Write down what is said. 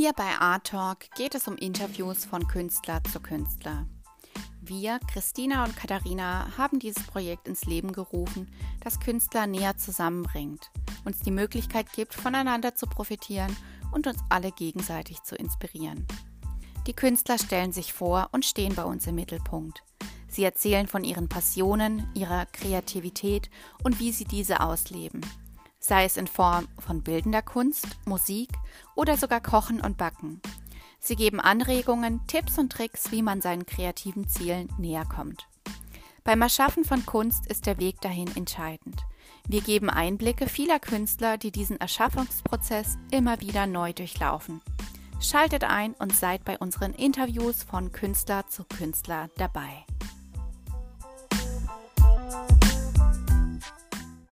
Hier bei Art Talk geht es um Interviews von Künstler zu Künstler. Wir, Christina und Katharina, haben dieses Projekt ins Leben gerufen, das Künstler näher zusammenbringt, uns die Möglichkeit gibt, voneinander zu profitieren und uns alle gegenseitig zu inspirieren. Die Künstler stellen sich vor und stehen bei uns im Mittelpunkt. Sie erzählen von ihren Passionen, ihrer Kreativität und wie sie diese ausleben sei es in Form von bildender Kunst, Musik oder sogar Kochen und Backen. Sie geben Anregungen, Tipps und Tricks, wie man seinen kreativen Zielen näher kommt. Beim Erschaffen von Kunst ist der Weg dahin entscheidend. Wir geben Einblicke vieler Künstler, die diesen Erschaffungsprozess immer wieder neu durchlaufen. Schaltet ein und seid bei unseren Interviews von Künstler zu Künstler dabei.